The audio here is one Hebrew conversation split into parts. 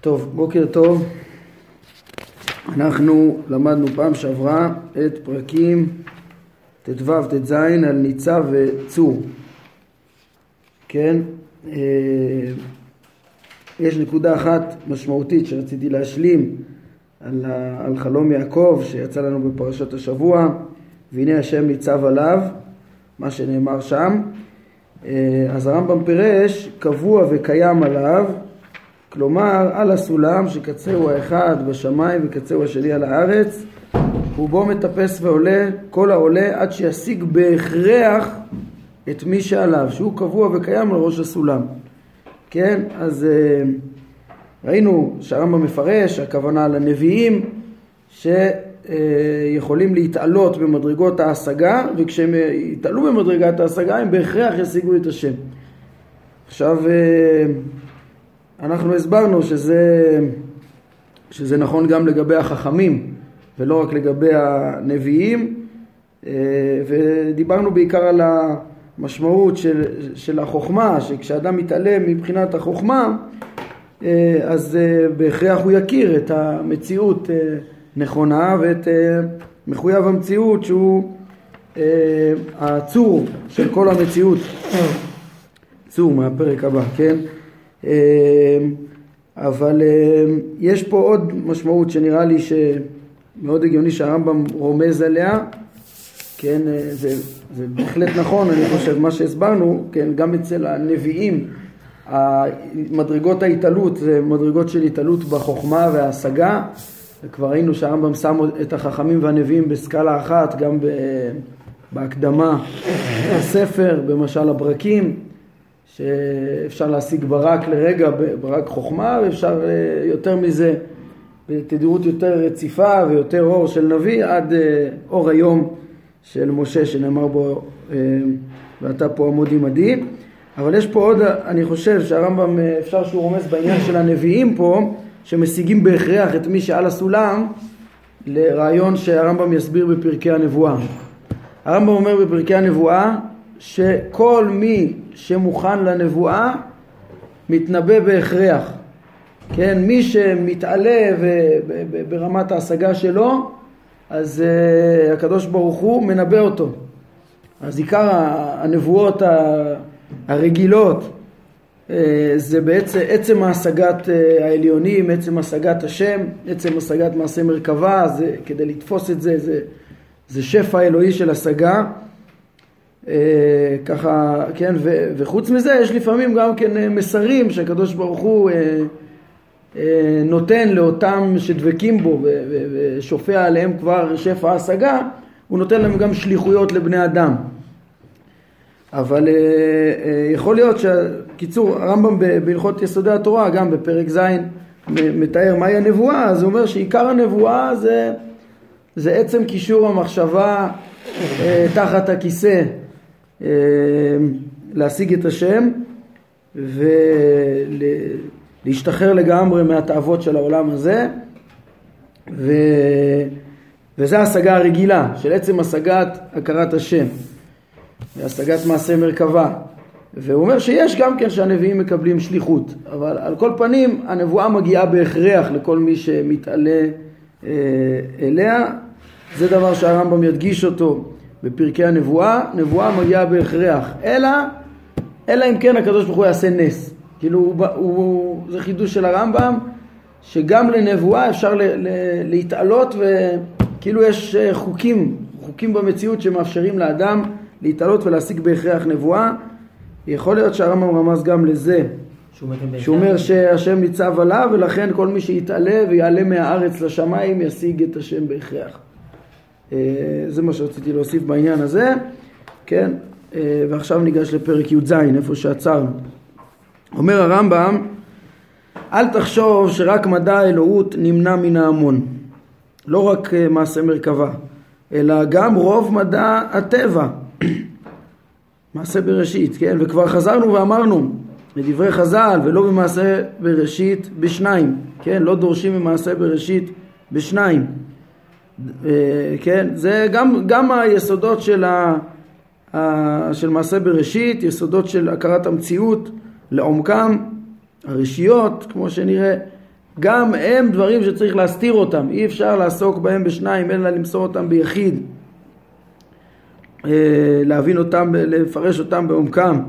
טוב, בוקר טוב. אנחנו למדנו פעם שעברה את פרקים ט"ו ט"ז על ניצב וצור. כן? אה, יש נקודה אחת משמעותית שרציתי להשלים על, חלום יעקב שיצא לנו בפרשת השבוע והנה השם ניצב עליו, מה שנאמר שם. אה, אז הרמב"ם פירש קבוע וקיים עליו כלומר על הסולם שקצהו האחד בשמיים וקצהו השני על הארץ ובו מטפס ועולה כל העולה עד שישיג בהכרח את מי שעליו שהוא קבוע וקיים על ראש הסולם. כן? אז אה, ראינו שהרמב"ם מפרש הכוונה לנביאים שיכולים להתעלות במדרגות ההשגה וכשהם יתעלו במדרגת ההשגה הם בהכרח ישיגו את השם. עכשיו אה, אנחנו הסברנו שזה, שזה נכון גם לגבי החכמים ולא רק לגבי הנביאים אה, ודיברנו בעיקר על המשמעות של, של החוכמה שכשאדם מתעלם מבחינת החוכמה אה, אז אה, בהכרח הוא יכיר את המציאות נכונה ואת מחויב המציאות שהוא הצור של כל המציאות צור מהפרק הבא, כן? אמ, אבל אמ, יש פה עוד משמעות שנראה לי שמאוד הגיוני שהרמב"ם רומז עליה, כן, אה, זה, זה בהחלט נכון, אני חושב, מה שהסברנו, כן, גם אצל הנביאים, מדרגות ההתעלות זה מדרגות של התעלות בחוכמה וההשגה, וכבר ראינו שהרמב"ם שם את החכמים והנביאים בסקאלה אחת, גם בהקדמה לספר, במשל הברקים, שאפשר להשיג ברק לרגע, ברק חוכמה, ואפשר אה, יותר מזה בתדירות יותר רציפה ויותר אור של נביא עד אה, אור היום של משה שנאמר בו אה, ואתה פה עמוד עמדי אבל יש פה עוד, אני חושב שהרמב"ם אפשר שהוא רומז בעניין של הנביאים פה שמשיגים בהכרח את מי שעל הסולם לרעיון שהרמב"ם יסביר בפרקי הנבואה. הרמב"ם אומר בפרקי הנבואה שכל מי שמוכן לנבואה מתנבא בהכרח. כן, מי שמתעלה ברמת ההשגה שלו, אז uh, הקדוש ברוך הוא מנבא אותו. אז עיקר הנבואות הרגילות uh, זה בעצם עצם השגת uh, העליונים, עצם השגת השם, עצם השגת מעשה מרכבה, זה, כדי לתפוס את זה, זה, זה שפע אלוהי של השגה. אה, ככה, כן, ו, וחוץ מזה יש לפעמים גם כן אה, מסרים שהקדוש ברוך הוא אה, אה, נותן לאותם שדבקים בו ושופע עליהם כבר שפע השגה, הוא נותן להם גם שליחויות לבני אדם. אבל אה, אה, יכול להיות שקיצור הרמב"ם בהלכות יסודי התורה גם בפרק ז' מתאר מהי הנבואה אז הוא אומר שעיקר הנבואה זה, זה עצם קישור המחשבה אה, תחת הכיסא להשיג את השם ולהשתחרר לגמרי מהתאוות של העולם הזה. ו... וזה ההשגה הרגילה של עצם השגת הכרת השם והשגת מעשה מרכבה. והוא אומר שיש גם כן שהנביאים מקבלים שליחות אבל על כל פנים הנבואה מגיעה בהכרח לכל מי שמתעלה אה, אליה. זה דבר שהרמב"ם ידגיש אותו בפרקי הנבואה, נבואה מגיעה בהכרח, אלא, אלא אם כן הקדוש ברוך הוא יעשה נס. כאילו, הוא, הוא, זה חידוש של הרמב"ם, שגם לנבואה אפשר ל, ל, להתעלות וכאילו יש אה, חוקים, חוקים במציאות שמאפשרים לאדם להתעלות ולהשיג בהכרח נבואה. יכול להיות שהרמב"ם רמז גם לזה, שהוא אומר שהשם ניצב עליו ולכן כל מי שיתעלה ויעלה מהארץ לשמיים ישיג את השם בהכרח. אה, זה מה שרציתי להוסיף בעניין הזה, כן? אה, ועכשיו ניגש לפרק י"ז, איפה שעצרנו. אומר הרמב"ם, אל תחשוב שרק מדע האלוהות נמנע מן ההמון, לא רק אה, מעשה מרכבה, אלא גם רוב מדע הטבע, מעשה בראשית, כן? וכבר חזרנו ואמרנו לדברי חז"ל, ולא במעשה בראשית בשניים, כן? לא דורשים ממעשה בראשית בשניים. אה, כן, זה גם, גם היסודות של, ה, ה, של מעשה בראשית, יסודות של הכרת המציאות לעומקם, הרשיות, כמו שנראה, גם הם דברים שצריך להסתיר אותם, אי אפשר לעסוק בהם בשניים אלא למסור אותם ביחיד, אה, להבין אותם, לפרש אותם בעומקם,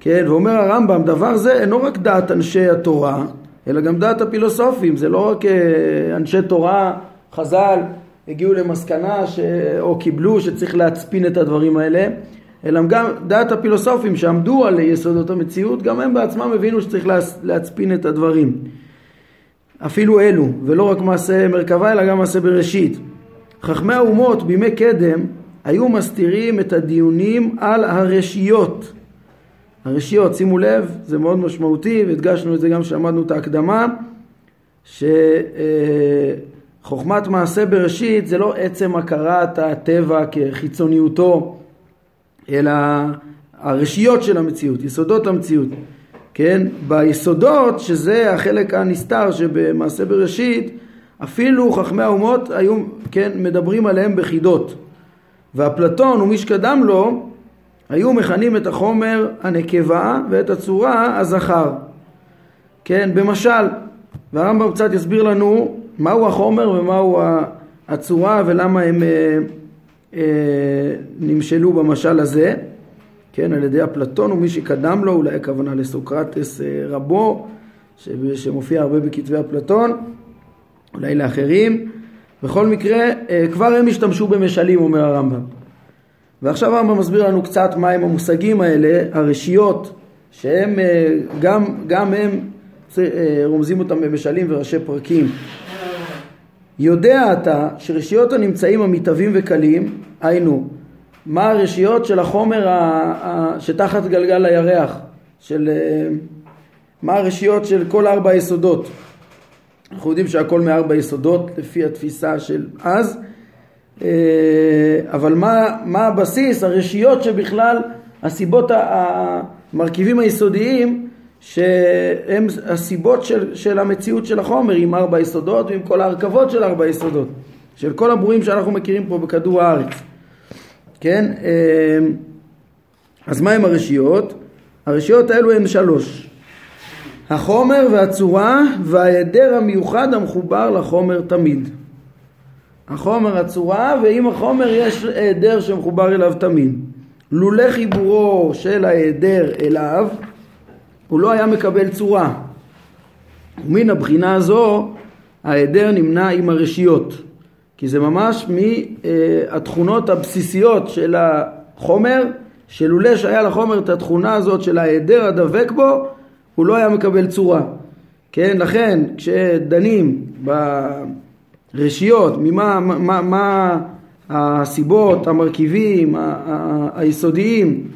כן, ואומר הרמב"ם, דבר זה אינו רק דעת אנשי התורה, אלא גם דעת הפילוסופים, זה לא רק אה, אנשי תורה, חז"ל, הגיעו למסקנה ש... או קיבלו שצריך להצפין את הדברים האלה, אלא גם דעת הפילוסופים שעמדו על יסודות המציאות, גם הם בעצמם הבינו שצריך להצפין את הדברים. אפילו אלו, ולא רק מעשה מרכבה אלא גם מעשה בראשית. חכמי האומות בימי קדם היו מסתירים את הדיונים על הרשיות. הרשיות, שימו לב, זה מאוד משמעותי והדגשנו את זה גם כשלמדנו את ההקדמה, שחוכמת מעשה בראשית זה לא עצם הכרת הטבע כחיצוניותו, אלא הרשיות של המציאות, יסודות המציאות. כן? ביסודות, שזה החלק הנסתר שבמעשה בראשית, אפילו חכמי האומות היו, כן, מדברים עליהם בחידות. ואפלטון ומי שקדם לו היו מכנים את החומר הנקבה ואת הצורה הזכר. כן, במשל, והרמב"ם קצת יסביר לנו מהו החומר ומהו הצורה ולמה הם אה, אה, נמשלו במשל הזה. כן, על ידי אפלטון ומי שקדם לו, אולי הכוונה לסוקרטס אה, רבו, שמופיע הרבה בכתבי אפלטון, אולי לאחרים. בכל מקרה, אה, כבר הם השתמשו במשלים, אומר הרמב"ם. ועכשיו הרמב"ם מסביר לנו קצת מהם המושגים האלה, הרשיות, שהם אה, גם, גם הם רומזים אותם במשלים וראשי פרקים. יודע אתה שרשיות הנמצאים המתהווים וקלים, היינו מה הרשיות של החומר שתחת גלגל הירח, של אה, מה הרשיות של כל ארבע היסודות. אנחנו יודעים שהכל מארבע יסודות לפי התפיסה של אז, אה, אבל מה, מה הבסיס, הרשיות שבכלל, הסיבות, המרכיבים היסודיים שהם הסיבות של, של המציאות של החומר עם ארבע יסודות ועם כל ההרכבות של ארבע יסודות, של כל הברואים שאנחנו מכירים פה בכדור הארץ. כן? אמ, אז מהם הרשיות? הרשיות האלו הן שלוש. החומר והצורה וההיעדר המיוחד המחובר לחומר תמיד. החומר, הצורה, ועם החומר יש היעדר שמחובר אליו תמיד. לולא חיבורו של ההיעדר אליו, הוא לא היה מקבל צורה. ומן הבחינה הזו, ההיעדר נמנע עם הרשיות. כי זה ממש מהתכונות הבסיסיות של החומר, שלולא שהיה לחומר את התכונה הזאת של ההיעדר הדבק בו, הוא לא היה מקבל צורה. כן, לכן כשדנים ברשיות, ממה מה, מה הסיבות, המרכיבים, היסודיים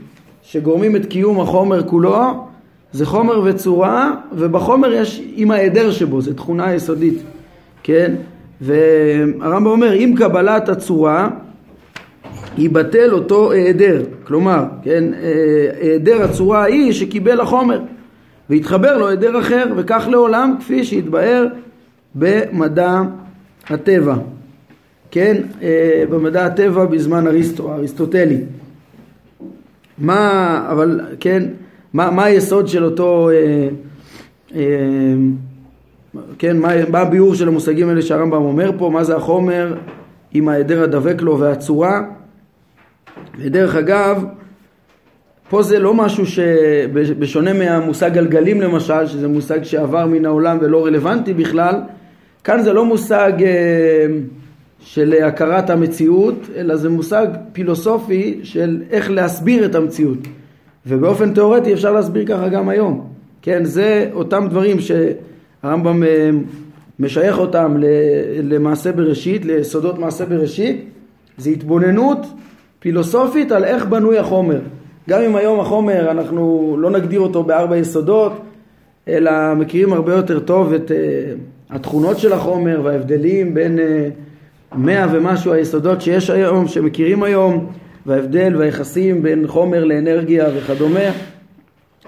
שגורמים את קיום החומר כולו, זה חומר וצורה, ובחומר יש עם ההיעדר שבו, זו תכונה יסודית, כן? והרמב"ם אומר עם קבלת הצורה ייבטל אותו היעדר, כלומר, כן, היעדר הצורה ההיא שקיבל החומר והתחבר לו היעדר אחר וכך לעולם כפי שהתבאר במדע הטבע, כן, במדע הטבע בזמן אריסטו, אריסטוטלי. מה, אבל, כן, מה, מה היסוד של אותו אה, אה, כן, מה, מה הביאור של המושגים האלה שהרמב"ם אומר פה, מה זה החומר עם ההיעדר הדבק לו והצורה. ודרך אגב, פה זה לא משהו שבשונה מהמושג גלגלים למשל, שזה מושג שעבר מן העולם ולא רלוונטי בכלל, כאן זה לא מושג אה, של הכרת המציאות, אלא זה מושג פילוסופי של איך להסביר את המציאות. ובאופן תיאורטי אפשר להסביר ככה גם היום. כן, זה אותם דברים ש... הרמב"ם אה, משייך אותם למעשה בראשית, ליסודות מעשה בראשית, זה התבוננות פילוסופית על איך בנוי החומר. גם אם היום החומר אנחנו לא נגדיר אותו בארבע יסודות, אלא מכירים הרבה יותר טוב את uh, התכונות של החומר וההבדלים בין uh, מאה ומשהו היסודות שיש היום, שמכירים היום, וההבדל והיחסים בין חומר לאנרגיה וכדומה,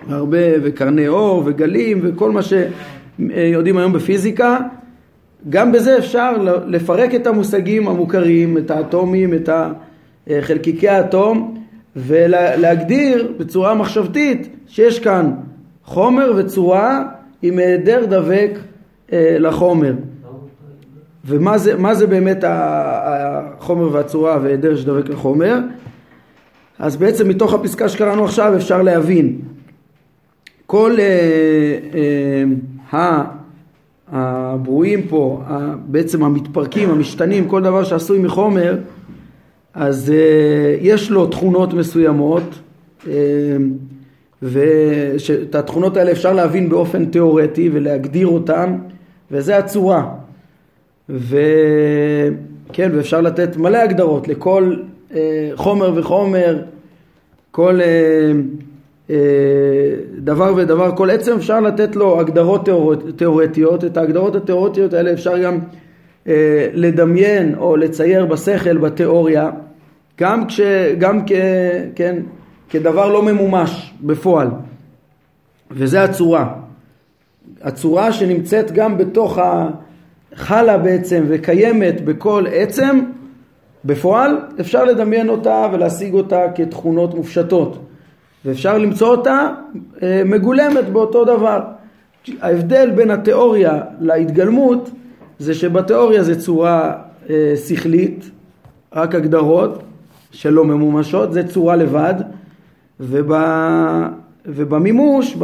הרבה וקרני אור וגלים וכל מה ש... אה, יודעים היום בפיזיקה, גם בזה אפשר לפרק את המושגים המוכרים, את האטומים, את חלקיקי האטום, ולהגדיר בצורה מחשבתית שיש כאן חומר וצורה עם היעדר דבק אה, לחומר. ומה זה, זה באמת החומר והצורה והיעדר שדבק לחומר? אז בעצם מתוך הפסקה שקראנו עכשיו אפשר להבין. כל אה, אה, הברואים פה, בעצם המתפרקים, המשתנים, כל דבר שעשוי מחומר, אז אה, יש לו תכונות מסוימות ואת התכונות האלה אפשר להבין באופן תיאורטי ולהגדיר אותן וזה הצורה. וכן ואפשר לתת מלא הגדרות לכל חומר וחומר כל דבר ודבר כל עצם אפשר לתת לו הגדרות תיאורטיות את ההגדרות התיאורטיות האלה אפשר גם לדמיין או לצייר בשכל בתיאוריה גם, כש, גם כ, כן, כדבר לא ממומש בפועל. וזה הצורה. הצורה שנמצאת גם בתוך החלה בעצם וקיימת בכל עצם בפועל אפשר לדמיין אותה ולהשיג אותה כתכונות מופשטות. ואפשר למצוא אותה אה, מגולמת באותו דבר. ההבדל בין התיאוריה להתגלמות זה שבתיאוריה זה צורה אה, שכלית רק הגדרות שלא ממומשות, זה צורה לבד, וב, ובמימוש,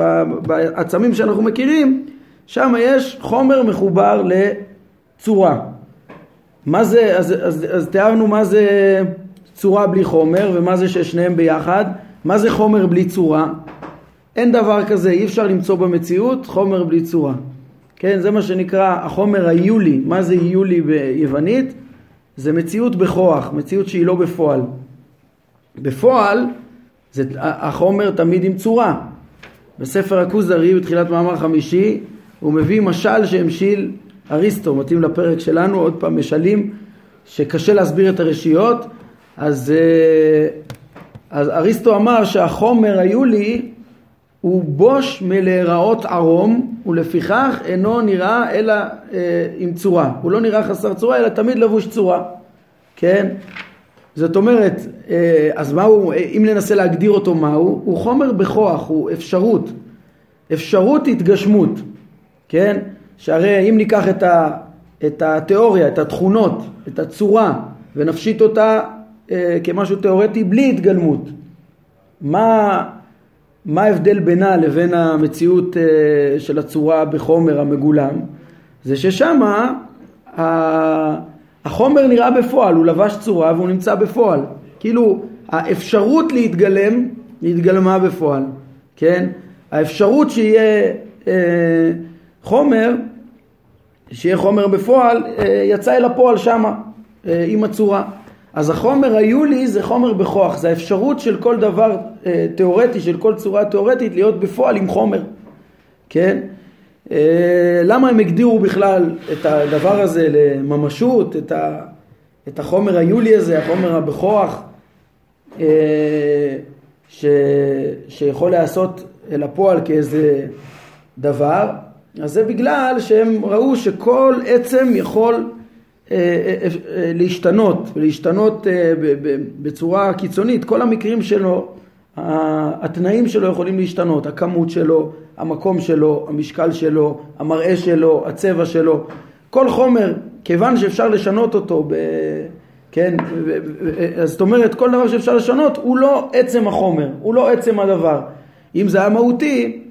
בעצמים שאנחנו מכירים, שם יש חומר מחובר לצורה. מה זה, אז, אז, אז תיארנו מה זה צורה בלי חומר ומה זה ששניהם ביחד, מה זה חומר בלי צורה? אין דבר כזה, אי אפשר למצוא במציאות חומר בלי צורה. כן, זה מה שנקרא החומר היולי. מה זה יולי ביוונית? זה מציאות בכוח, מציאות שהיא לא בפועל. בפועל זה, החומר תמיד עם צורה. בספר הכוזרי בתחילת מאמר חמישי הוא מביא משל שהמשיל אריסטו, מתאים לפרק שלנו, עוד פעם משלים שקשה להסביר את הרשיות, אז, אה, אז אריסטו אמר שהחומר היולי הוא בוש מלהיראות ערום ולפיכך אינו נראה אלא אה, עם צורה. הוא לא נראה חסר צורה אלא תמיד לבוש צורה. כן? זאת אומרת, אה, אז מהו, אם ננסה להגדיר אותו מהו, הוא חומר בכוח, הוא אפשרות. אפשרות התגשמות, כן? שהרי אם ניקח את, ה, את התיאוריה, את התכונות, את הצורה, ונפשיט אותה אה, כמשהו תיאורטי בלי התגלמות, מה, מה ההבדל בינה לבין המציאות אה, של הצורה בחומר המגולם? זה ששמה החומר נראה בפועל, הוא לבש צורה והוא נמצא בפועל. כאילו האפשרות להתגלם, התגלמה בפועל, כן? האפשרות שיהיה אה, חומר, שיהיה חומר בפועל, אה, יצא אל הפועל שמה, אה, עם הצורה. אז החומר היולי זה חומר בכוח, זה האפשרות של כל דבר אה, תיאורטי, של כל צורה תיאורטית להיות בפועל עם חומר, כן? למה הם הגדירו בכלל את הדבר הזה לממשות, את, ה, את החומר היולי הזה, החומר הבכוח, ש, שיכול להיעשות אל הפועל כאיזה דבר, אז זה בגלל שהם ראו שכל עצם יכול אה, להשתנות, להשתנות בצורה קיצונית, כל המקרים שלו, התנאים שלו יכולים להשתנות, הכמות שלו, המקום שלו, המשקל שלו, המראה שלו, הצבע שלו, כל חומר, כיוון שאפשר לשנות אותו, ב... כן, זאת אומרת כל דבר שאפשר לשנות הוא לא עצם החומר, הוא לא עצם הדבר. אם זה היה מהותי,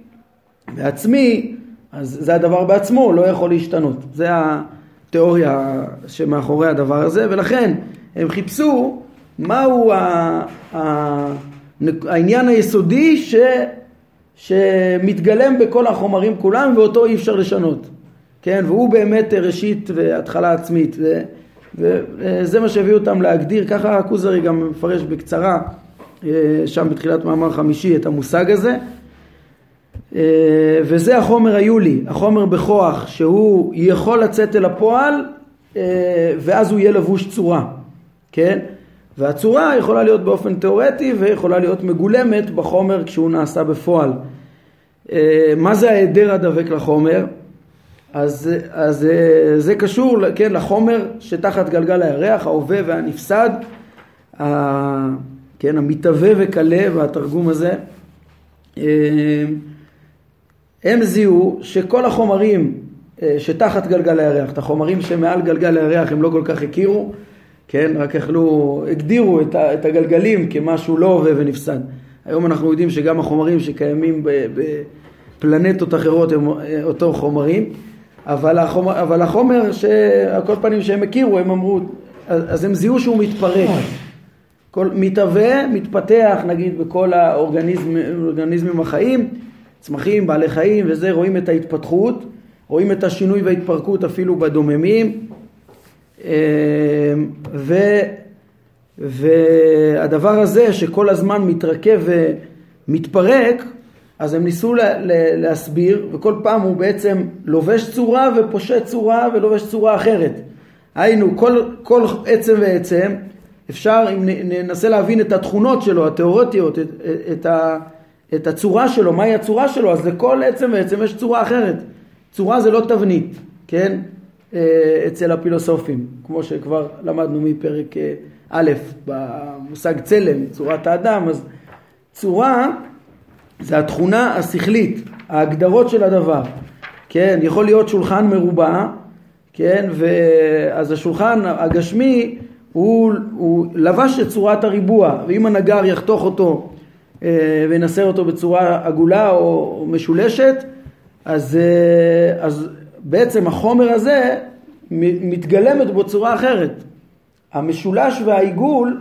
בעצמי, אז זה הדבר בעצמו, לא יכול להשתנות. זה התיאוריה שמאחורי הדבר הזה, ולכן הם חיפשו מהו העניין היסודי ש... שמתגלם בכל החומרים כולם ואותו אי אפשר לשנות, כן? והוא באמת ראשית והתחלה עצמית ו, וזה מה שהביא אותם להגדיר, ככה הכוזרי גם מפרש בקצרה אה, שם בתחילת מאמר חמישי את המושג הזה וזה החומר היולי, החומר בכוח שהוא יכול לצאת אל הפועל אה, ואז הוא יהיה לבוש צורה, כן? והצורה יכולה להיות באופן תיאורטי ויכולה להיות מגולמת בחומר כשהוא נעשה בפועל. אה, מה זה ההיעדר הדבק לחומר? אז, אז אה, זה קשור כן, לחומר שתחת גלגל הירח, ההווה והנפסד, ה, כן, המתהווה וקלה והתרגום הזה. הם זיהו שכל החומרים אה, שתחת גלגל הירח, את החומרים שמעל גלגל הירח הם לא כל כך הכירו, כן, רק יכלו, הגדירו את הגלגלים כמשהו לא הווה ונפסד. היום אנחנו יודעים שגם החומרים שקיימים בפלנטות אחרות הם אה, אותו חומרים, אבל החומר, אבל החומר שעל כל פנים שהם הכירו, הם אמרו, אז הם זיהו שהוא מתפרק. כל, מתהווה, מתפתח נגיד בכל האורגניזמים החיים, צמחים, בעלי חיים וזה, רואים את ההתפתחות, רואים את השינוי וההתפרקות אפילו בדוממים. אה, ו, והדבר הזה שכל הזמן מתרכב ומתפרק אז הם ניסו לה, לה, להסביר וכל פעם הוא בעצם לובש צורה ופושט צורה ולובש צורה אחרת. היינו כל, כל עצם ועצם אפשר אם ננסה להבין את התכונות שלו התיאורטיות את, את, את הצורה שלו מהי הצורה שלו אז לכל עצם ועצם יש צורה אחרת. צורה זה לא תבנית כן? אה, אצל הפילוסופים כמו שכבר למדנו מפרק אה, א' במושג צלם צורת האדם אז צורה זה התכונה השכלית, ההגדרות של הדבר, כן, יכול להיות שולחן מרובע, כן, ואז השולחן הגשמי הוא, הוא לבש את צורת הריבוע, ואם הנגר יחתוך אותו וינסר אותו בצורה עגולה או משולשת, אז, אה, אז בעצם החומר הזה מתגלמת בו צורה אחרת. המשולש והעיגול,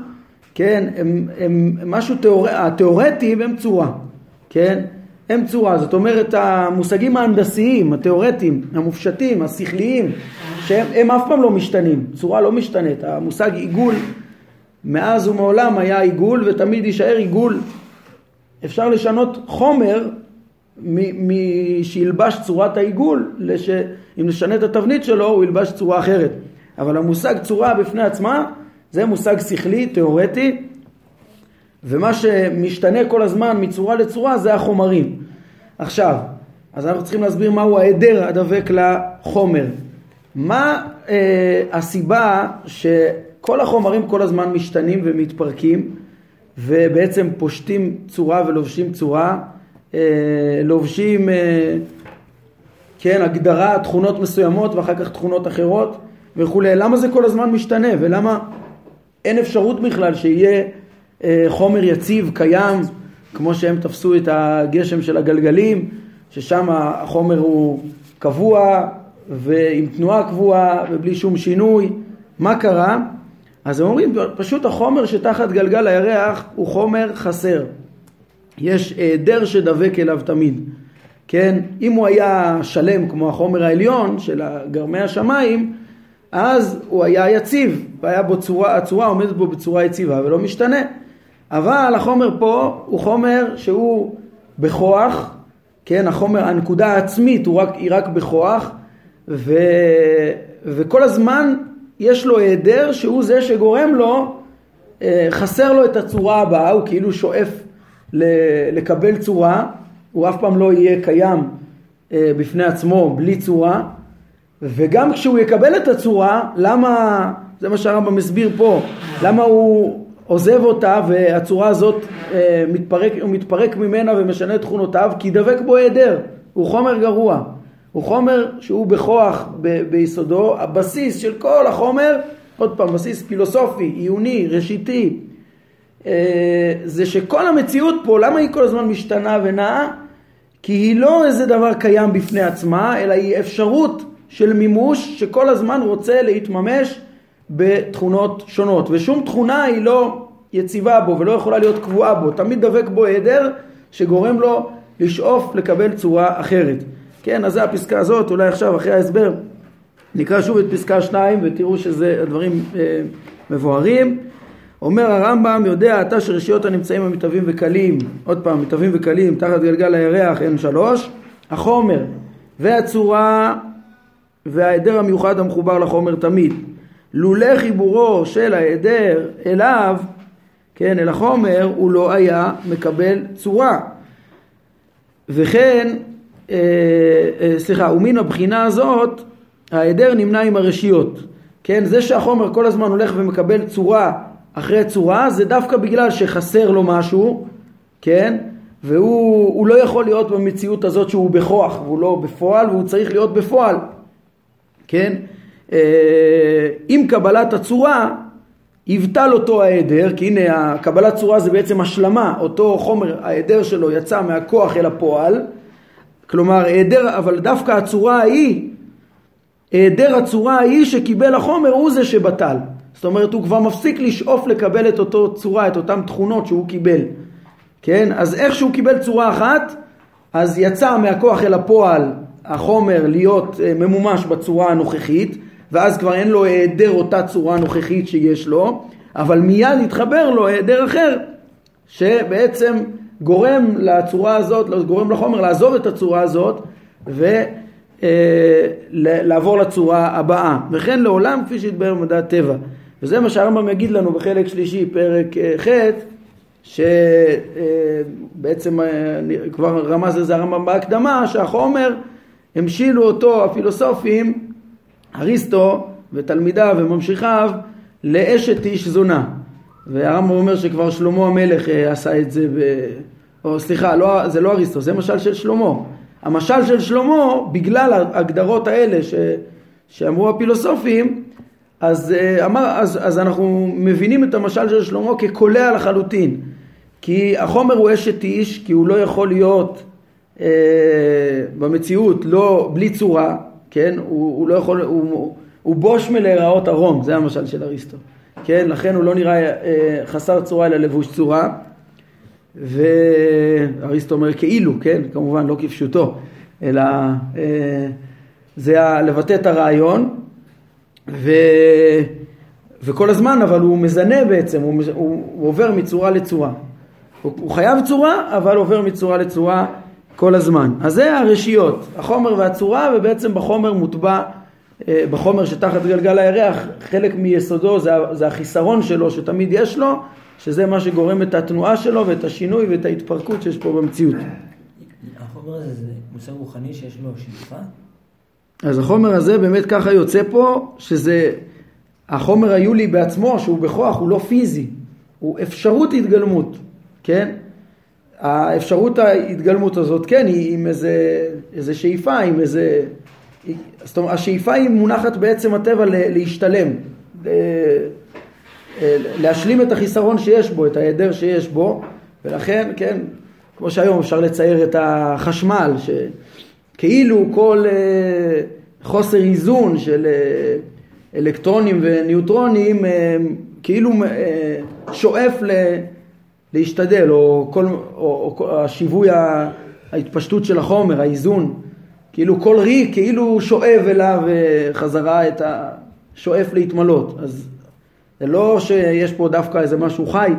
כן, הם, הם משהו תיאור... התיאורטי והם צורה. כן? הם צורה, זאת אומרת המושגים ההנדסיים, התיאורטיים, המופשטים, השכליים, שהם אף פעם לא משתנים, צורה לא משתנית, המושג עיגול מאז ומעולם היה עיגול ותמיד יישאר עיגול. אפשר לשנות חומר משילבש צורת העיגול, לש... אם נשנה את התבנית שלו הוא ילבש צורה אחרת. אבל המושג צורה בפני עצמה זה מושג שכלי, תיאורטי, ומה שמשתנה כל הזמן מצורה לצורה זה החומרים. עכשיו, אז אנחנו צריכים להסביר מהו ההיעדר הדבק לחומר. מה אה, הסיבה שכל החומרים כל הזמן משתנים ומתפרקים ובעצם פושטים צורה ולובשים צורה, אה, לובשים אה, כן, הגדרה, תכונות מסוימות ואחר כך תכונות אחרות וכולי. למה זה כל הזמן משתנה ולמה אין אפשרות בכלל שיהיה אה, חומר יציב קיים, כמו שהם תפסו את הגשם של הגלגלים, ששם החומר הוא קבוע ועם תנועה קבועה ובלי שום שינוי. מה קרה? אז הם אומרים, פשוט החומר שתחת גלגל הירח הוא חומר חסר. יש היעדר שדבק אליו תמיד. כן, אם הוא היה שלם כמו החומר העליון של גרמי השמיים, אז הוא היה יציב, והיה בו צורה, הצורה עומדת בו בצורה יציבה ולא משתנה. אבל החומר פה הוא חומר שהוא בכוח, כן, החומר, הנקודה העצמית רק, היא רק בכוח, ו, וכל הזמן יש לו היעדר שהוא זה שגורם לו, אה, חסר לו את הצורה הבאה, הוא כאילו שואף לקבל צורה, הוא אף פעם לא יהיה קיים אה, בפני עצמו בלי צורה, וגם כשהוא יקבל את הצורה, למה, זה מה שהרמב"ם מסביר פה, למה הוא עוזב אותה והצורה הזאת אה, מתפרק, הוא מתפרק ממנה ומשנה את תכונותיו כי דבק בו היעדר, הוא חומר גרוע, הוא חומר שהוא בכוח ב, ביסודו, הבסיס של כל החומר, עוד פעם בסיס פילוסופי, עיוני, ראשיתי, אה, זה שכל המציאות פה, למה היא כל הזמן משתנה ונעה? כי היא לא איזה דבר קיים בפני עצמה, אלא היא אפשרות של מימוש שכל הזמן רוצה להתממש בתכונות שונות, ושום תכונה היא לא יציבה בו ולא יכולה להיות קבועה בו, תמיד דבק בו היעדר שגורם לו לשאוף לקבל צורה אחרת. כן, אז זה הפסקה הזאת, אולי עכשיו אחרי ההסבר נקרא שוב את פסקה 2 ותראו שזה הדברים אה, מבוארים. אומר הרמב"ם, יודע אתה שרשיות הנמצאים המתהווים וקלים, עוד פעם, מתהווים וקלים, תחת גלגל הירח אין שלוש, החומר והצורה וההיעדר המיוחד המחובר לחומר תמיד. לולא חיבורו של ההיעדר אליו, כן, אל החומר, הוא לא היה מקבל צורה. וכן, אה, סליחה, ומן הבחינה הזאת, ההיעדר נמנע עם הרשיות. כן, זה שהחומר כל הזמן הולך ומקבל צורה אחרי צורה, זה דווקא בגלל שחסר לו משהו, כן, והוא לא יכול להיות במציאות הזאת שהוא בכוח, והוא לא בפועל, והוא צריך להיות בפועל. כן? אה, עם קבלת הצורה יבטל אותו ההיעדר, כי הנה הקבלת צורה זה בעצם השלמה, אותו חומר, ההיעדר שלו יצא מהכוח אל הפועל, כלומר היעדר, אבל דווקא הצורה ההיא, היעדר הצורה ההיא שקיבל החומר הוא זה שבטל. זאת אומרת הוא כבר מפסיק לשאוף לקבל את אותו צורה, את אותן תכונות שהוא קיבל. כן? אז איך שהוא קיבל צורה אחת, אז יצא מהכוח אל הפועל החומר להיות אה, ממומש בצורה הנוכחית, ואז כבר אין לו היעדר אותה צורה נוכחית שיש לו, אבל מיד יתחבר לו היעדר אחר, שבעצם גורם לצורה הזאת, גורם לחומר לעזוב את הצורה הזאת ולעבור אה, לצורה הבאה. וכן לעולם כפי שהתבהר במדע הטבע. וזה מה שהרמב"ם יגיד לנו בחלק שלישי, פרק אה, ח', שבעצם אה, כבר רמז לזה הרמב"ם בהקדמה, שהחומר המשילו אותו הפילוסופים, אריסטו ותלמידיו וממשיכיו, לאשת איש זונה. והרמב"ם אומר שכבר שלמה המלך עשה את זה, ב... או סליחה, לא, זה לא אריסטו, זה משל של שלמה. המשל של שלמה, בגלל ההגדרות האלה ש... שאמרו הפילוסופים, אז, אה, אמר, אז, אז אנחנו מבינים את המשל של שלמה כקולע לחלוטין. כי החומר הוא אשת איש, כי הוא לא יכול להיות אה, במציאות לא, בלי צורה, כן? הוא, הוא לא יכול, הוא, הוא בוש מלהיראות ערום, זה המשל של אריסטו. כן? לכן הוא לא נראה אה, חסר צורה אלא לבוש צורה. ואריסטו אומר כאילו, כן? כמובן לא כפשוטו, אלא אה, זה לבטא את הרעיון. ו... וכל הזמן אבל הוא מזנה בעצם, הוא, הוא, הוא עובר מצורה לצורה. הוא, הוא חייב צורה, אבל עובר מצורה לצורה כל הזמן. אז זה הרשיות, החומר והצורה, ובעצם בחומר מוטבע, אה, בחומר שתחת גלגל הירח, חלק מיסודו זה, זה החיסרון שלו שתמיד יש לו, שזה מה שגורם את התנועה שלו ואת השינוי ואת ההתפרקות שיש פה במציאות. החומר הזה זה מושג רוחני שיש לו שאיפה? אז החומר הזה באמת ככה יוצא פה, שזה החומר היולי בעצמו, שהוא בכוח, הוא לא פיזי, הוא אפשרות התגלמות, כן? האפשרות ההתגלמות הזאת, כן, היא עם איזה, איזה שאיפה, עם איזה... זאת אומרת, השאיפה היא מונחת בעצם הטבע להשתלם, להשלים את החיסרון שיש בו, את ההיעדר שיש בו, ולכן, כן, כמו שהיום אפשר לצייר את החשמל, שכאילו כל אה, חוסר איזון של אה, אלקטרונים וניוטרונים אה, כאילו שואף ל... להשתדל, או, כל, או, או השיווי, ההתפשטות של החומר, האיזון, כאילו כל ריק כאילו שואב אליו אה, חזרה את ה... שואף להתמלות. אז זה לא שיש פה דווקא איזה משהו חי,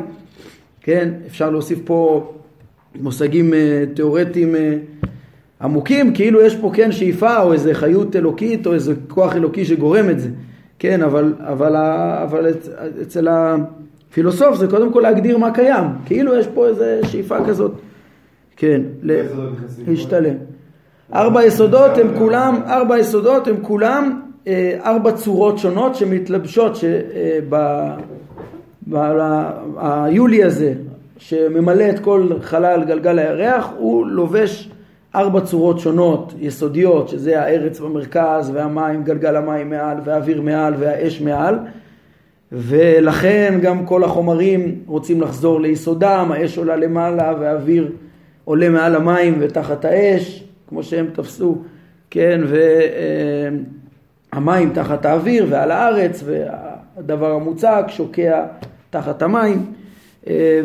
כן? אפשר להוסיף פה מושגים אה, תיאורטיים אה, עמוקים, כאילו יש פה כן שאיפה או איזה חיות אלוקית או איזה כוח אלוקי שגורם את זה, כן? אבל, אבל, אבל אצל ה... פילוסוף זה קודם כל להגדיר מה קיים, כאילו יש פה איזה שאיפה כזאת, כן, להשתלם. ארבע יסודות הם כולם, ארבע יסודות הם כולם ארבע צורות שונות שמתלבשות שהיולי אה, הזה שממלא את כל חלל גלגל הירח הוא לובש ארבע צורות שונות יסודיות שזה הארץ במרכז והמים, גלגל המים מעל והאוויר מעל והאש מעל. ולכן גם כל החומרים רוצים לחזור ליסודם, האש עולה למעלה והאוויר עולה מעל המים ותחת האש, כמו שהם תפסו, כן, והמים תחת האוויר ועל הארץ, והדבר המוצק שוקע תחת המים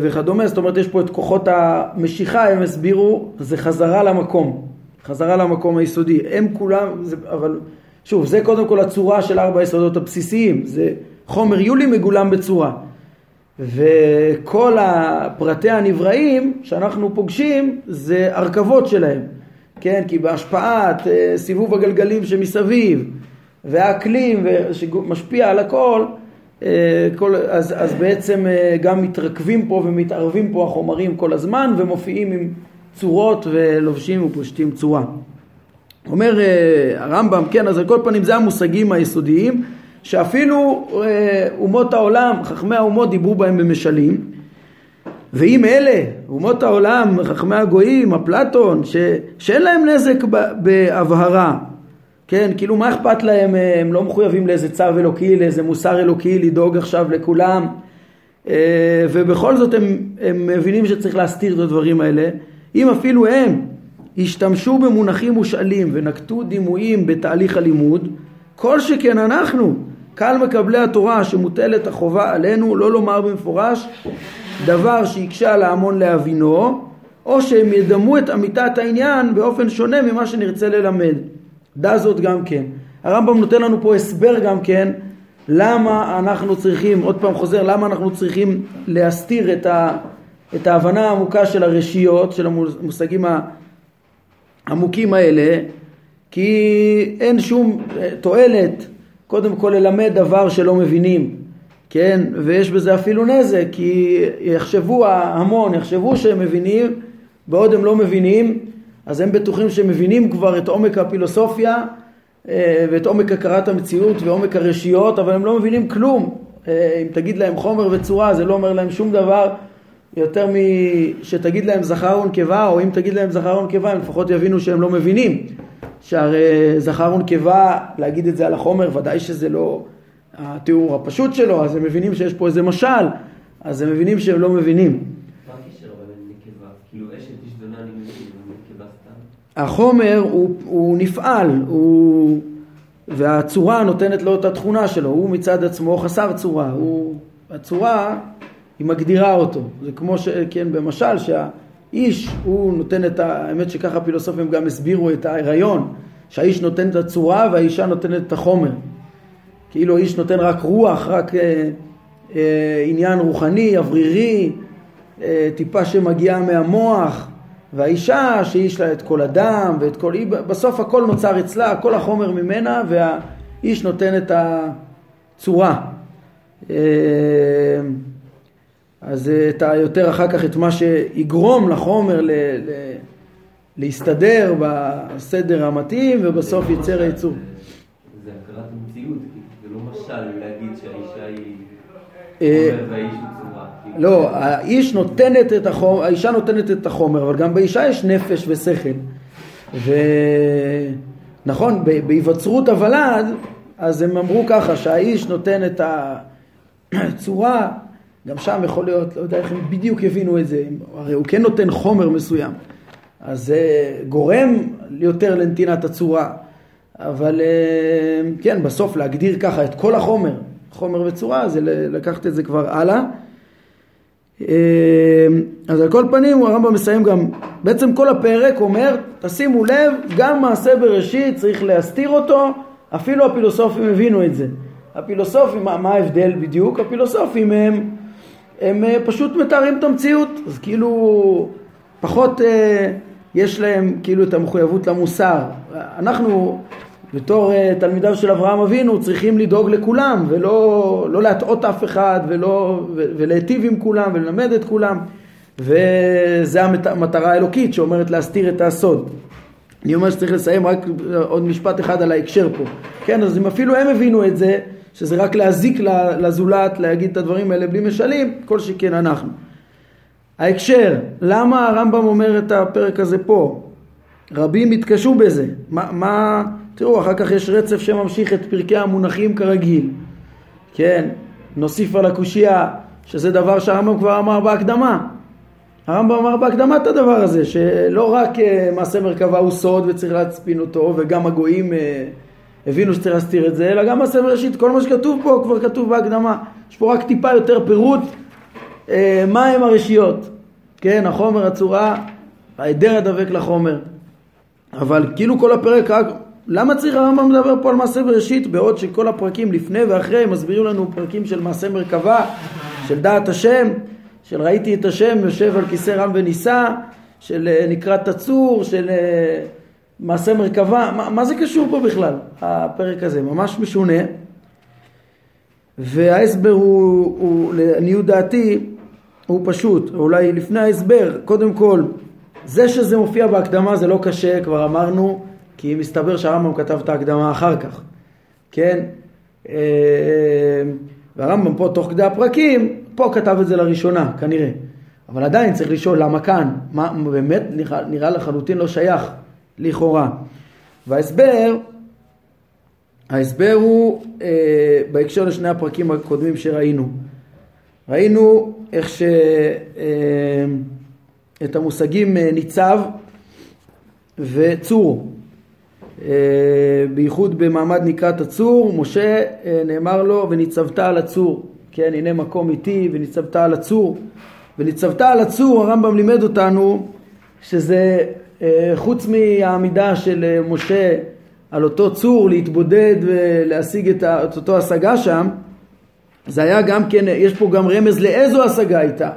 וכדומה, זאת אומרת יש פה את כוחות המשיכה, הם הסבירו, זה חזרה למקום, חזרה למקום היסודי, הם כולם, זה, אבל שוב, זה קודם כל הצורה של ארבע היסודות הבסיסיים, זה חומר יולי מגולם בצורה. וכל הפרטי הנבראים שאנחנו פוגשים זה הרכבות שלהם, כן? כי בהשפעת אה, סיבוב הגלגלים שמסביב והאקלים שמשפיע על הכל, אה, כל, אז, אז בעצם אה, גם מתרכבים פה ומתערבים פה החומרים כל הזמן ומופיעים עם צורות ולובשים ופושטים צורה. אומר הרמב"ם, כן, אז על כל פנים זה המושגים היסודיים שאפילו אה, אומות העולם, חכמי האומות דיברו בהם במשלים ואם אלה, אומות העולם, חכמי הגויים, אפלטון, ש, שאין להם נזק בהבהרה, כן, כאילו מה אכפת להם, הם לא מחויבים לאיזה צו אלוקי, לאיזה מוסר אלוקי, לדאוג עכשיו לכולם, אה, ובכל זאת הם, הם מבינים שצריך להסתיר את הדברים האלה. אם אפילו הם השתמשו במונחים מושאלים ונקטו דימויים בתהליך הלימוד, כל שכן אנחנו, קהל מקבלי התורה שמוטלת החובה עלינו לא לומר במפורש דבר שיקשה על ההמון להבינו, או שהם ידמו את אמיתת העניין באופן שונה ממה שנרצה ללמד. דע זאת גם כן. הרמב"ם נותן לנו פה הסבר גם כן למה אנחנו צריכים, עוד פעם חוזר, למה אנחנו צריכים להסתיר את, ה, את ההבנה העמוקה של הרשיות, של המושגים העמוקים האלה, כי אין שום אה, תועלת קודם כל ללמד דבר שלא מבינים, כן? ויש בזה אפילו נזק, כי יחשבו ההמון, יחשבו שהם מבינים, בעוד הם לא מבינים, אז הם בטוחים שהם מבינים כבר את עומק הפילוסופיה אה, ואת עומק הכרת המציאות ועומק הרשיות, אבל הם לא מבינים כלום. אה, אם תגיד להם חומר וצורה, זה לא אומר להם שום דבר יותר משתגיד להם זכר ונקבה, או אם תגיד להם זכר ונקבה, הם לפחות יבינו שהם לא מבינים. שהרי זכר ונקבה, להגיד את זה על החומר, ודאי שזה לא התיאור הפשוט שלו, אז הם מבינים שיש פה איזה משל, אז הם מבינים שהם לא מבינים. החומר הוא, הוא נפעל, הוא, והצורה נותנת לו את התכונה שלו, הוא מצד עצמו חסר צורה, הוא, הצורה היא מגדירה אותו, זה כמו ש... כן, במשל שהאיש הוא נותן את ה... האמת שככה הפילוסופים גם הסבירו את ההיריון, שהאיש נותן את הצורה והאישה נותנת את החומר, כאילו האיש נותן רק רוח, רק אה, אה, עניין רוחני, אוורירי, אה, טיפה שמגיעה מהמוח, והאישה שיש לה את כל הדם ואת כל... בסוף הכל נוצר אצלה, כל החומר ממנה והאיש נותן את הצורה. אה, אז את ה... יותר אחר כך את מה שיגרום לחומר ל... ל... להסתדר בסדר המתאים ובסוף ייצר הייצור. זה הכרת המציאות, זה לא משל להגיד שהאישה היא אה, והאיש הוא לא, האיש נותנת את החומר, האישה נותנת את החומר, אבל גם באישה יש נפש ושכל. ונכון, בהיווצרות הוולד, אז הם אמרו ככה, שהאיש נותן את הצורה, גם שם יכול להיות, לא יודע איך הם בדיוק הבינו את זה, הרי הוא כן נותן חומר מסוים, אז זה גורם יותר לנתינת הצורה, אבל אה, כן, בסוף להגדיר ככה את כל החומר, חומר וצורה, זה לקחת את זה כבר הלאה. אמ, אז על כל פנים הרמב"ם מסיים גם, בעצם כל הפרק אומר, תשימו לב, גם מעשה בראשית צריך להסתיר אותו, אפילו הפילוסופים הבינו את זה. הפילוסופים, מה, מה ההבדל בדיוק? הפילוסופים הם, הם אה, פשוט מתארים את המציאות, אז כאילו פחות אה, יש להם כאילו את המחויבות למוסר. אנחנו בתור uh, תלמידיו של אברהם אבינו צריכים לדאוג לכולם ולא לא להטעות אף אחד ולא, ולהיטיב עם כולם וללמד את כולם וזה המטרה האלוקית שאומרת להסתיר את הסוד. אני אומר שצריך לסיים רק עוד משפט אחד על ההקשר פה. כן, אז אם אפילו הם הבינו את זה, שזה רק להזיק לזולת, להגיד את הדברים האלה בלי משלים, כל שכן אנחנו. ההקשר, למה הרמב"ם אומר את הפרק הזה פה? רבים התקשו בזה. מה, מה, תראו, אחר כך יש רצף שממשיך את פרקי המונחים כרגיל. כן, נוסיף על הקושייה, שזה דבר שהרמב"ם כבר אמר בהקדמה. הרמב"ם אמר בהקדמה את הדבר הזה, שלא רק uh, מעשה מרכבה הוא סוד וצריך להצפין אותו, וגם הגויים uh, הבינו שצריך להסתיר את זה, אלא גם מעשה מראשית, כל מה שכתוב פה כבר כתוב בהקדמה. יש פה רק טיפה יותר פירוט uh, מה הם הרשיות. כן, החומר, הצורה, ההיעדר הדבק לחומר. אבל כאילו כל הפרק רק למה צריך הרמב"ם לדבר פה על מעשה בראשית בעוד שכל הפרקים לפני ואחרי מסבירים לנו פרקים של מעשה מרכבה, של דעת השם, של ראיתי את השם יושב על כיסא רם ונישא, של אה, נקרא תצור, של אה, מעשה מרכבה, מה, מה זה קשור פה בכלל הפרק הזה? ממש משונה. וההסבר הוא, הוא לעניות דעתי הוא פשוט, אולי לפני ההסבר, קודם כל זה שזה מופיע בהקדמה זה לא קשה, כבר אמרנו כי מסתבר שהרמב"ם כתב את ההקדמה אחר כך, כן? אה, והרמב"ם פה תוך כדי הפרקים, פה כתב את זה לראשונה, כנראה. אבל עדיין צריך לשאול למה כאן, מה באמת נראה לחלוטין לא שייך, לכאורה. וההסבר ההסבר הוא אה, בהקשר לשני הפרקים הקודמים שראינו. ראינו איך ש... אה, את המושגים אה, ניצב וצור. אה, בייחוד במעמד נקרת הצור, משה אה, נאמר לו וניצבת על הצור, כן הנה מקום איתי וניצבת על הצור. וניצבת על הצור הרמב"ם לימד אותנו שזה חוץ מהעמידה של משה על אותו צור להתבודד ולהשיג את אותו השגה שם זה היה גם כן, יש פה גם רמז לאיזו השגה הייתה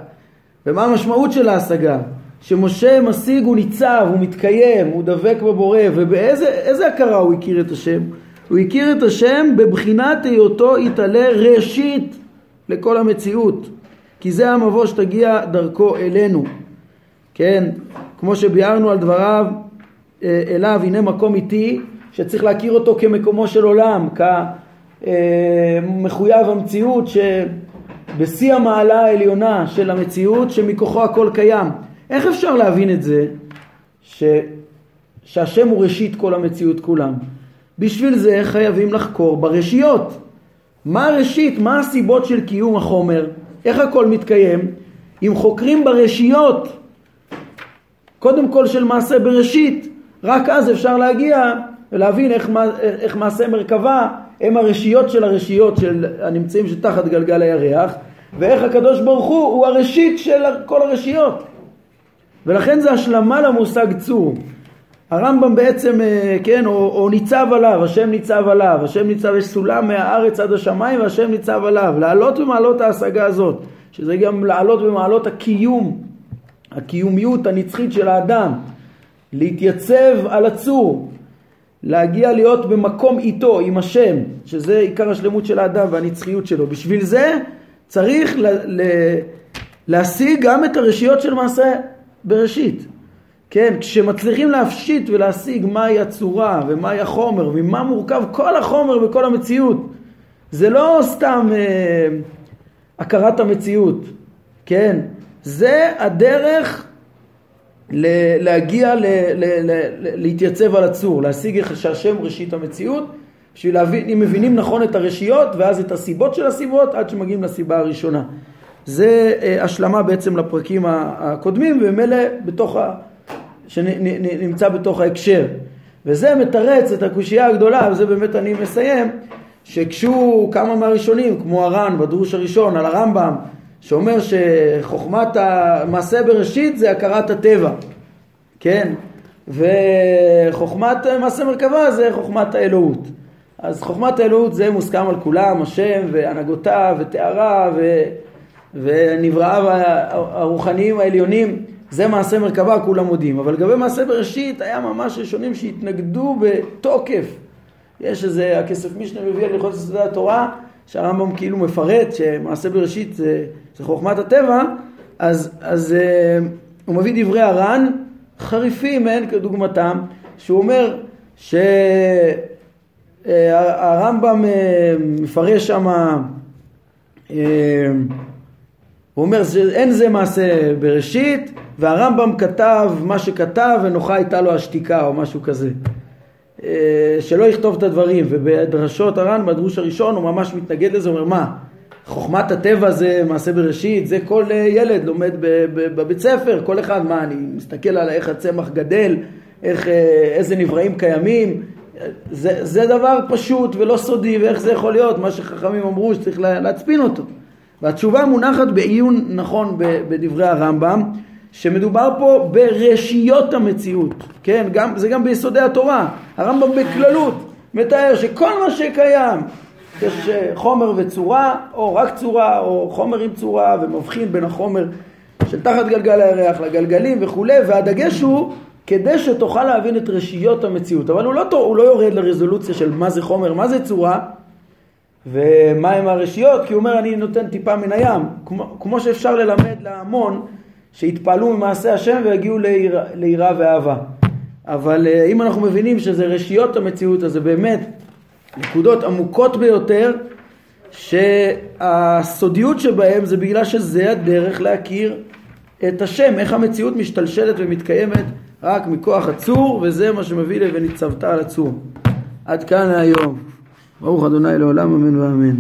ומה המשמעות של ההשגה שמשה משיג הוא ניצב, הוא מתקיים, הוא דבק בבורא ובאיזה הכרה הוא הכיר את השם? הוא הכיר את השם בבחינת היותו יתעלה ראשית לכל המציאות כי זה המבוא שתגיע דרכו אלינו כן, כמו שביארנו על דבריו אה, אליו הנה מקום איתי שצריך להכיר אותו כמקומו של עולם, כמחויב המציאות שבשיא המעלה העליונה של המציאות שמכוחו הכל קיים איך אפשר להבין את זה ש... שהשם הוא ראשית כל המציאות כולם? בשביל זה חייבים לחקור ברשיות. מה הראשית? מה הסיבות של קיום החומר? איך הכל מתקיים? אם חוקרים ברשיות, קודם כל של מעשה בראשית, רק אז אפשר להגיע ולהבין איך, איך מעשה מרכבה הם הרשיות של הרשיות של הנמצאים שתחת גלגל הירח ואיך הקדוש ברוך הוא הוא הראשית של כל הרשיות. ולכן זה השלמה למושג צור. הרמב"ם בעצם, אה, כן, או, או ניצב עליו, השם ניצב עליו, השם ניצב, יש סולם מהארץ עד השמיים והשם ניצב עליו, לעלות במעלות ההשגה הזאת, שזה גם לעלות במעלות הקיום, הקיומיות הנצחית של האדם, להתייצב על הצור, להגיע להיות במקום איתו, עם השם, שזה עיקר השלמות של האדם והנצחיות שלו. בשביל זה צריך ל- ל- להשיג גם את הרשיות של מעשה בראשית. כן, כשמצליחים להפשיט ולהשיג מהי הצורה ומהי החומר וממה מורכב כל החומר וכל המציאות, זה לא סתם אה, הכרת המציאות, כן, זה הדרך ל- להגיע, ל- ל- ל- להתייצב על הצור, להשיג שהשם ראשית המציאות, בשביל להבין, אם מבינים נכון את הרשיות ואז את הסיבות של הסיבות עד שמגיעים לסיבה הראשונה. זה אה, השלמה בעצם לפרקים הקודמים וממילא בתוך ה... שנמצא בתוך ההקשר. וזה מתרץ את הקושייה הגדולה, וזה באמת אני מסיים, שכשהוא כמה מהראשונים, כמו הר"ן בדרוש הראשון על הרמב"ם, שאומר שחוכמת המעשה בראשית זה הכרת הטבע, כן? וחוכמת מעשה מרכבה זה חוכמת האלוהות. אז חוכמת האלוהות זה מוסכם על כולם, השם והנהגותיו ותאריו ו... ונבראיו הרוחניים העליונים, זה מעשה מרכבה, כולם מודים. אבל לגבי מעשה בראשית, היה ממש ראשונים שהתנגדו בתוקף. יש איזה, הכסף משנה מביא על הלכות יסודי התורה, שהרמב"ם כאילו מפרט שמעשה בראשית זה, זה חוכמת הטבע, אז, אז uh, הוא מביא דברי הר"ן חריפים אין כדוגמתם, שהוא אומר שהרמב"ם uh, uh, מפרש שם הוא אומר אין זה מעשה בראשית והרמב"ם כתב מה שכתב ונוחה הייתה לו השתיקה או משהו כזה. אה, שלא יכתוב את הדברים ובדרשות הר"ן בדרוש הראשון הוא ממש מתנגד לזה הוא אומר מה חוכמת הטבע זה מעשה בראשית זה כל אה, ילד לומד בבית ספר כל אחד מה אני מסתכל על איך הצמח גדל איך, אה, איזה נבראים קיימים זה, זה דבר פשוט ולא סודי ואיך זה יכול להיות? מה שחכמים אמרו שצריך להצפין אותו והתשובה מונחת בעיון נכון בדברי הרמב"ם, שמדובר פה ברשיות המציאות, כן? גם, זה גם ביסודי התורה. הרמב"ם בכללות מתאר שכל מה שקיים, יש חומר וצורה, או רק צורה, או חומר עם צורה, ומבחין בין החומר של תחת גלגל הירח לגלגלים וכולי, והדגש הוא כדי שתוכל להבין את רשיות המציאות. אבל הוא לא, הוא לא יורד לרזולוציה של מה זה חומר, מה זה צורה, ומה עם הרשיות? כי הוא אומר אני נותן טיפה מן הים, כמו, כמו שאפשר ללמד להמון שיתפעלו ממעשה השם ויגיעו ליראה ואהבה. אבל אה, אם אנחנו מבינים שזה רשיות המציאות, אז זה באמת נקודות עמוקות ביותר שהסודיות שבהם זה בגלל שזה הדרך להכיר את השם, איך המציאות משתלשלת ומתקיימת רק מכוח הצור, וזה מה שמביא ל"וניצבת על הצור". עד כאן היום. ברוך אדוני לעולם אמן ואמן.